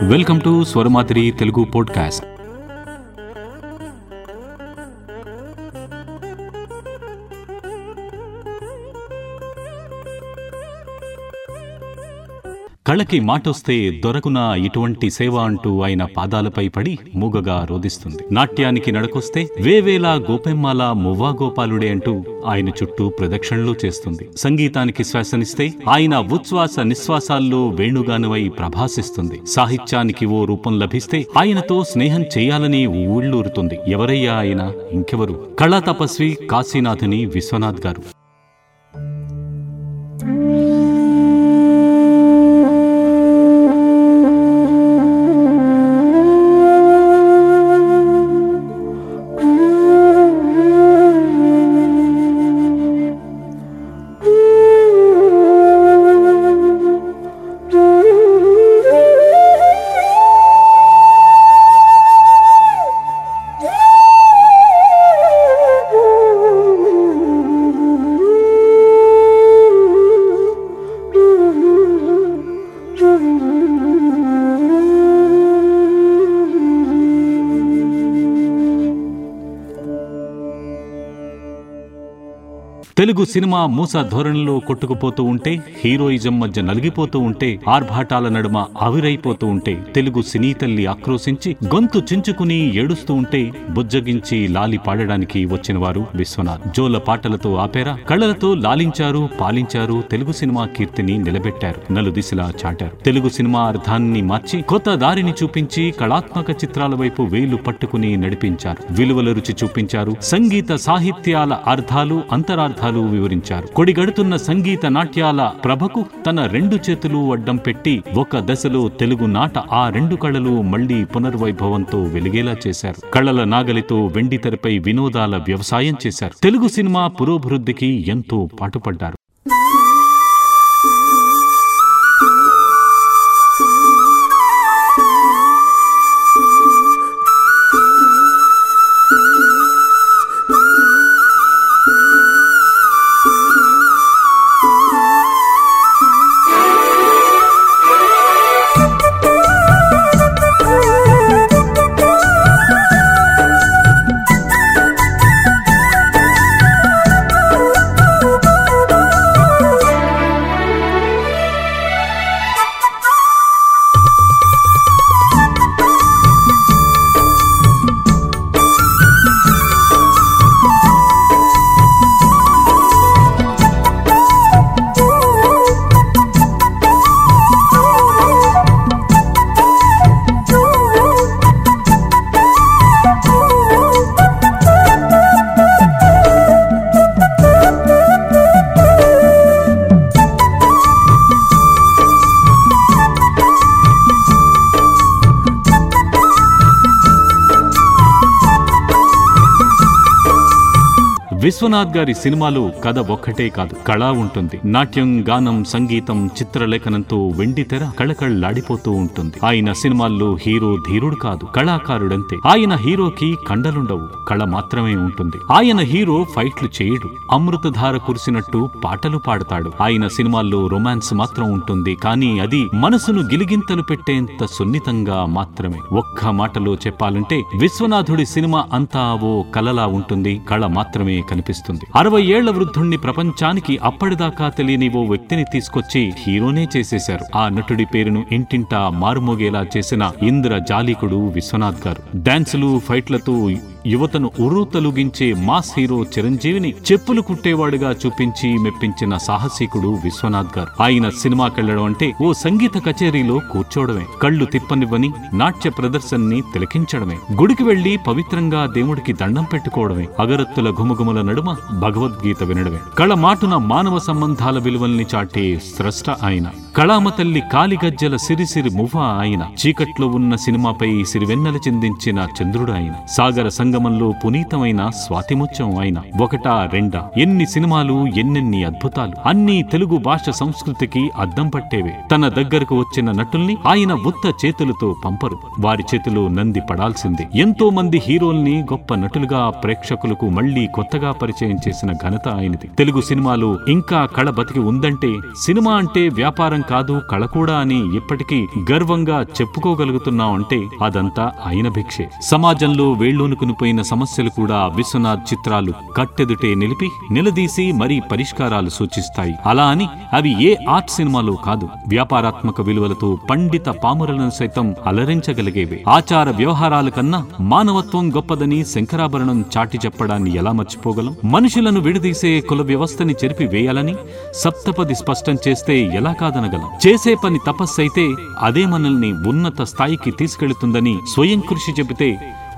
Welcome to స్వరమాతిరి Telugu podcast. కళకి మాటొస్తే దొరకునా ఇటువంటి సేవ అంటూ ఆయన పాదాలపై పడి మూగగా రోదిస్తుంది నాట్యానికి నడకొస్తే వేవేలా గోపెమ్మాల మువ్వా గోపాలుడే అంటూ ఆయన చుట్టూ ప్రదక్షిణలు చేస్తుంది. సంగీతానికి శ్వాసనిస్తే ఆయన ఉచ్ఛ్వాస నిశ్వాసాల్లో వేణుగానువై ప్రభాసిస్తుంది. సాహిత్యానికి ఓ రూపం లభిస్తే ఆయనతో స్నేహం చేయాలని ఊళ్ళూరుతుంది. ఎవరయ్యా ఆయన? ఇంకెవరు? కళా తపస్వి కాశీనాథుని విశ్వనాథ్ గారు. తెలుగు సినిమా మూస ధోరణిలో కొట్టుకుపోతూ ఉంటే హీరోయిజం మధ్య నలిగిపోతూ ఉంటే ఆర్భాటాల నడుమ ఆవిరైపోతూ ఉంటే తెలుగు సినీ తల్లి ఆక్రోశించి గొంతు చించుకుని ఏడుస్తూ ఉంటే బుజ్జగించి లాలి పాడడానికి వచ్చిన వారు విశ్వనాథ్. జోల పాటలతో ఆపేరా కళ్ళలతో లాలించారు పాలించారు తెలుగు సినిమా కీర్తిని నిలబెట్టారు నలుదిశలా చాటారు. తెలుగు సినిమా అర్థాన్ని మార్చి కొత్త దారిని చూపించి కళాత్మక చిత్రాల వైపు వేలు పట్టుకుని నడిపించారు. విలువల రుచి చూపించారు. సంగీత సాహిత్యాల అర్థాలు అంతరార్థాలు వివరించారు. కొడిగడుతున్న సంగీత నాట్యాల ప్రభకు తన రెండు చేతులు అడ్డం పెట్టి ఒక దశలో తెలుగు నాట ఆ రెండు కళలు మళ్ళీ పునర్వైభవంతో వెలిగేలా చేశారు. కళల నాగలితో వెండి తెరపై వినోదాల వ్యవసాయం చేశారు. తెలుగు సినిమా పురోభివృద్ధికి ఎంతో పాటుపడ్డారు. విశ్వనాథ్ గారి సినిమాలో కథ ఒక్కటే కాదు కళ ఉంటుంది. నాట్యం గానం సంగీతం చిత్రలేఖనంతో వెండి తెర కళకళలాడిపోతూ ఉంటుంది. ఆయన సినిమాల్లో హీరో ధీరుడు కాదు కళాకారుడంతే. ఆయన హీరోకి కండలుండవు కళ మాత్రమే ఉంటుంది. ఆయన హీరో ఫైట్లు చేయడు అమృతధార కురిసినట్టు పాటలు పాడతాడు. ఆయన సినిమాల్లో రొమాన్స్ మాత్రం ఉంటుంది కానీ అది మనసును గిలిగింతలు పెట్టేంత సున్నితంగా మాత్రమే. ఒక్క మాటలో చెప్పాలంటే విశ్వనాథుడి సినిమా అంతా ఓ కలలా ఉంటుంది కళ మాత్రమే కనిపిస్తుంది. అరవై ఏళ్ళ వృద్ధుణ్ణి ప్రపంచానికి అప్పటిదాకా తెలియని ఓ వ్యక్తిని తీసుకొచ్చి హీరోనే చేసేశారు. ఆ నటుడి పేరును ఇంటింటా మారుమోగేలా చేసిన ఇంద్ర జాలికుడు విశ్వనాథ్ గారు. డాన్సులు ఫైట్లతో యువతను ఉర్రూతలుగించే మాస్ హీరో చిరంజీవిని చెప్పులు కుట్టేవాడుగా చూపించి మెప్పించిన సాహసికుడు విశ్వనాథ్ గారు. ఆయన సినిమాకెళ్ళడం అంటే ఓ సంగీత కచేరీలో కూర్చోవడమే. కళ్ళు తిప్పనివ్వని నాట్య ప్రదర్శనని తిలకించడమే. గుడికి వెళ్ళి పవిత్రంగా దేవుడికి దండం పెట్టుకోవడమే. అగరత్తుల ఘుమఘుమల నడుమ భగవద్గీత వినడమే. కళ మాటున మానవ సంబంధాల విలువల్ని చాటే స్రష్ట ఆయన. కళామతల్లి కాలిగజ్జల సిరిసిరి మువ్వ ఆయన. చీకట్లో ఉన్న సినిమాపై సిరివెన్నెల చెందించిన చంద్రుడు ఆయన. సాగర సంగమంలో పునీతమైన స్వాతిముత్యం ఆయన. ఒకటా రెండా. ఎన్ని సినిమాలు ఎన్నెన్ని అద్భుతాలు. అన్ని తెలుగు భాష సంస్కృతికి అద్దం పట్టేవే. తన దగ్గరకు వచ్చిన నటుల్ని ఆయన ఉత్త చేతులతో పంపరు. వారి చేతిలో నంది పడాల్సిందే. ఎంతో మంది హీరోల్ని గొప్ప నటులుగా ప్రేక్షకులకు మళ్ళీ కొత్తగా పరిచయం చేసిన ఘనత ఆయనది. తెలుగు సినిమాలో ఇంకా కళ బతికి ఉందంటే సినిమా అంటే వ్యాపారం కాదు కళ కూడా అని ఇప్పటికీ గర్వంగా చెప్పుకోగలుగుతున్నాం అంటే అదంతా ఆయన భిక్షే. సమాజంలో వేళ్ళూనుకునిపోయిన సమస్యలు కూడా విశ్వనాథ్ చిత్రాలు కట్టెదుటే నిలిపి నిలదీసి మరీ పరిష్కారాలు సూచిస్తాయి. అలా అని అవి ఏ ఆర్ట్ సినిమాలో కాదు వ్యాపారాత్మక విలువలతో పండిత పామురలను సైతం అలరించగలిగేవి. ఆచార వ్యవహారాల కన్నా మానవత్వం గొప్పదని శంకరాభరణం చాటి చెప్పడాన్ని ఎలా మర్చిపోగలం? మనుషులను విడదీసే కుల వ్యవస్థని చెరిపి వేయాలని సప్తపది స్పష్టం చేస్తే ఎలా కాదనగలం? చేసే పని తపస్సైతే అదే మనల్ని ఉన్నత స్థాయికి తీసుకెళ్తుందని స్వయం కృషి చెబితే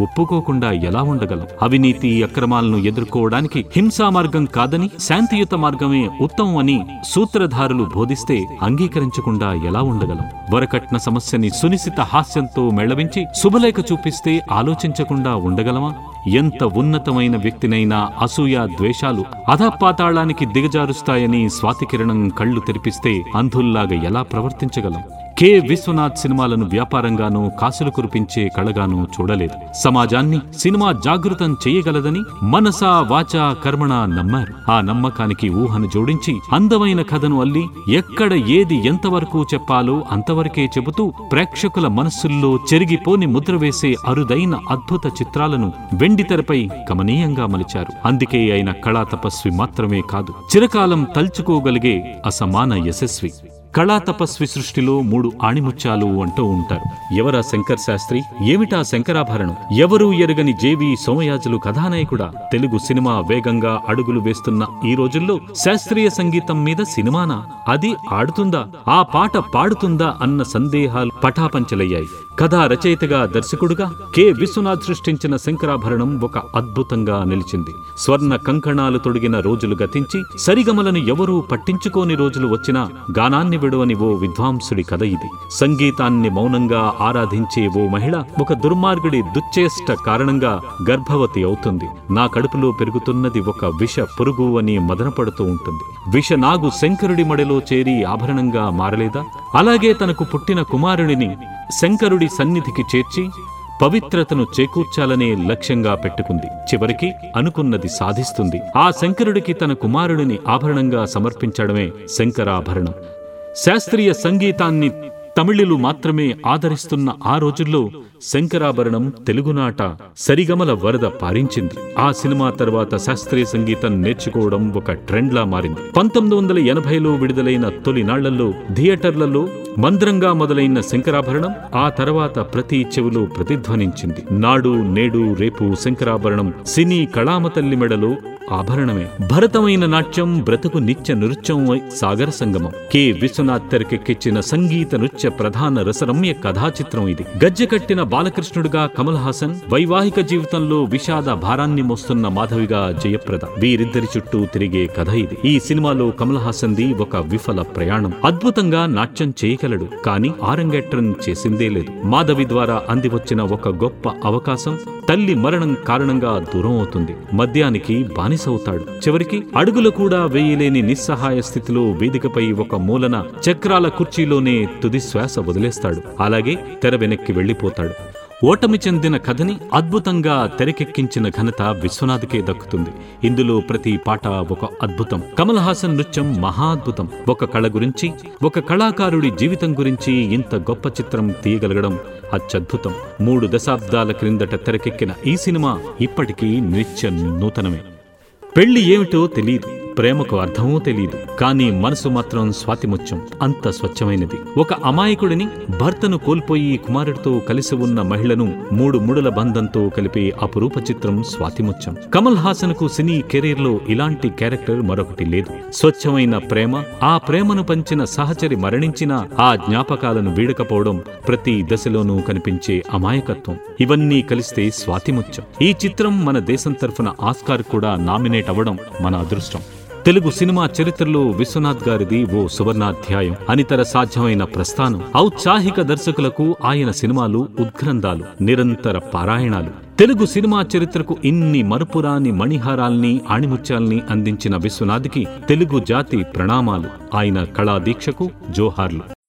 ఒప్పుకోకుండా ఎలా ఉండగలం? అవినీతి అక్రమాలను ఎదుర్కోవడానికి హింసా మార్గం కాదని శాంతియుత మార్గమే ఉత్తమం అని సూత్రధారులు బోధిస్తే అంగీకరించకుండా ఎలా ఉండగలం? వరకట్న సమస్యని సునిశిత హాస్యంతో మెళవించి శుభలేఖ చూపిస్తే ఆలోచించకుండా ఉండగలమా? ఎంత ఉన్నతమైన వ్యక్తినైనా అసూయ ద్వేషాలు అధపాతాళానికి దిగజారుస్తాయని స్వాతికిరణం కళ్ళు తెరిపిస్తే అంధుల్లాగా ఎలా ప్రవర్తించగలం? కె విశ్వనాథ్ సినిమాలను వ్యాపారంగానూ కాసులు కురిపించే కళగానూ చూడలేదు. సమాజాన్ని సినిమా జాగృతం చేయగలదని మనసా వాచా కర్మణ నమ్మారు. ఆ నమ్మకానికి ఊహను జోడించి అందమైన కథను అల్లి ఎక్కడ ఏది ఎంతవరకు చెప్పాలో అంతవరకే చెబుతూ ప్రేక్షకుల మనస్సుల్లో చెరిగిపోని ముద్ర వేసే అరుదైన అద్భుత చిత్రాలను వెండితెరపై గమనీయంగా మలిచారు. అందుకే ఆయన కళా తపస్వి మాత్రమే కాదు చిరకాలం తలుచుకోగలిగే అసమాన యశస్వి. కళా తపస్వి సృష్టిలో మూడు ఆణిముత్యాలు అంటూ ఉంటారు. ఎవరా శంకర్ శాస్త్రి? ఏమిటా శంకరాభరణం? ఎవరూ ఎరగని జేవి సోమయాజులు కథానాయకుడా? తెలుగు సినిమా వేగంగా అడుగులు వేస్తున్న ఈ రోజుల్లో శాస్త్రీయ సంగీతం మీద సినిమానా? అది ఆడుతుందా? ఆ పాట పాడుతుందా? అన్న సందేహాలు పటాపంచలయ్యాయి. కథా రచయితగా దర్శకుడుగా కె. విశ్వనాథ్ సృష్టించిన శంకరాభరణం ఒక అద్భుతంగా నిలిచింది. స్వర్ణ కంకణాలు తొడిగిన రోజులు గతించి సరిగమలను ఎవరూ పట్టించుకోని రోజులు వచ్చినా గానాన్ని విడువని ఓ విద్వాంసుడి కథ ఇది. సంగీతాన్ని మౌనంగా ఆరాధించే ఓ మహిళ ఒక దుర్మార్గుడి దుశ్చేష్ట కారణంగా గర్భవతి అవుతుంది. నా కడుపులో పెరుగుతున్నది ఒక విష పురుగు అని మదనపడుతూ ఉంటుంది. విష నాగు శంకరుడి మడిలో చేరి ఆభరణంగా మారలేదా? అలాగే తనకు పుట్టిన కుమారుడిని శంకరుడి సన్నిధికి చేర్చి పవిత్రతను చేకూర్చాలనే లక్ష్యంగా పెట్టుకుంది. చివరికి అనుకున్నది సాధిస్తుంది. ఆ శంకరుడికి తన కుమారుడిని ఆభరణంగా సమర్పించడమే శంకరాభరణం. శాస్త్రీయ సంగీతాన్ని తమిళులు మాత్రమే ఆదరిస్తున్న ఆ రోజుల్లో శంకరాభరణం తెలుగునాట సరిగమల వరద పారించింది. ఆ సినిమా తర్వాత శాస్త్రీయ సంగీతం నేర్చుకోవడం ఒక ట్రెండ్లా మారింది. పంతొమ్మిది వందల ఎనభైలో విడుదలైన తొలినాళ్ళలో థియేటర్లలో మంద్రంగా మొదలైన శంకరాభరణం ఆ తర్వాత ప్రతి చెవులో ప్రతిధ్వనించింది. నాడు నేడు రేపు శంకరాభరణం సినీ కళామతల్లి మెడలో ఆభరణమే. భరతమైన నాట్యం బ్రతుకు నిత్య నృత్యం సాగర సంగమం. కె. విశ్వనాథ్ తెరకెక్కించిన సంగీత నృత్య ప్రధాన రసరమ్య కథాచిత్రం ఇది. గజ్జె కట్టిన బాలకృష్ణుడుగా కమల్ హాసన్ వైవాహిక జీవితంలో విషాద భారాన్ని మోస్తున్న మాధవిగా జయప్రద. వీరిద్దరి చుట్టూ తిరిగే కథ ఇది. ఈ సినిమాలో కమల్ హాసన్ది ఒక విఫల ప్రయాణం. అద్భుతంగా నాట్యం చేయగలడు కానీ ఆరంగేట్రం చేసిందే లేదు. మాధవి ద్వారా అందివచ్చిన ఒక గొప్ప అవకాశం తల్లి మరణం కారణంగా దూరం అవుతుంది. మద్యానికి బానిసవుతాడు. చివరికి అడుగులు కూడా వేయలేని నిస్సహాయ స్థితిలో వేదికపై ఒక మూలన చక్రాల కుర్చీలోనే తుది శ్వాస వదిలేస్తాడు. అలాగే తెర వెనక్కి వెళ్ళిపోతాడు ఓటమి చెందిన కథని అద్భుతంగా తెరకెక్కించిన ఘనత విశ్వనాథ్కే దక్కుతుంది. ఇందులో ప్రతి పాట ఒక అద్భుతం. కమల్ హాసన్ నృత్యం మహాద్భుతం. ఒక కళ గురించి ఒక కళాకారుడి జీవితం గురించి ఇంత గొప్ప చిత్రం తీయగలగడం అత్యద్భుతం. మూడు దశాబ్దాల క్రిందట తెరకెక్కిన ఈ సినిమా ఇప్పటికీ నిత్య నూతనమే. పెళ్ళి ఏమిటో తెలియదు ప్రేమకు అర్థమూ తెలియదు కానీ మనసు మాత్రం స్వాతిముత్యం అంత స్వచ్ఛమైనది. ఒక అమాయకుడిని భర్తను కోల్పోయి కుమారుడితో కలిసి ఉన్న మహిళను మూడు ముడుల బంధంతో కలిపే అపురూప చిత్రం స్వాతిముత్యం. కమల్ హాసన్కు సినీ కెరీర్లో ఇలాంటి క్యారెక్టర్ మరొకటి లేదు. స్వచ్ఛమైన ప్రేమ ఆ ప్రేమను పంచిన సహచరి మరణించిన ఆ జ్ఞాపకాలను వీడకపోవడం ప్రతి దశలోనూ కనిపించే అమాయకత్వం. ఇవన్నీ కలిస్తే స్వాతిముత్యం. ఈ చిత్రం మన దేశం తరఫున ఆస్కార్ కూడా నామినేట్ అవ్వడం మన అదృష్టం. తెలుగు సినిమా చరిత్రలో విశ్వనాథ్ గారిది ఓ సువర్ణాధ్యాయం అనితర సాధ్యమైన ప్రస్థానం ఔత్సాహిక దర్శకులకు ఆయన సినిమాలు ఉద్గ్రంథాలు నిరంతర పారాయణాలు. తెలుగు సినిమా చరిత్రకు ఇన్ని మరుపురాని మణిహారాల్ని ఆణిముత్యాల్ని అందించిన విశ్వనాథ్కి తెలుగు జాతి ప్రణామాలు. ఆయన కళాదీక్షకు జోహార్లు.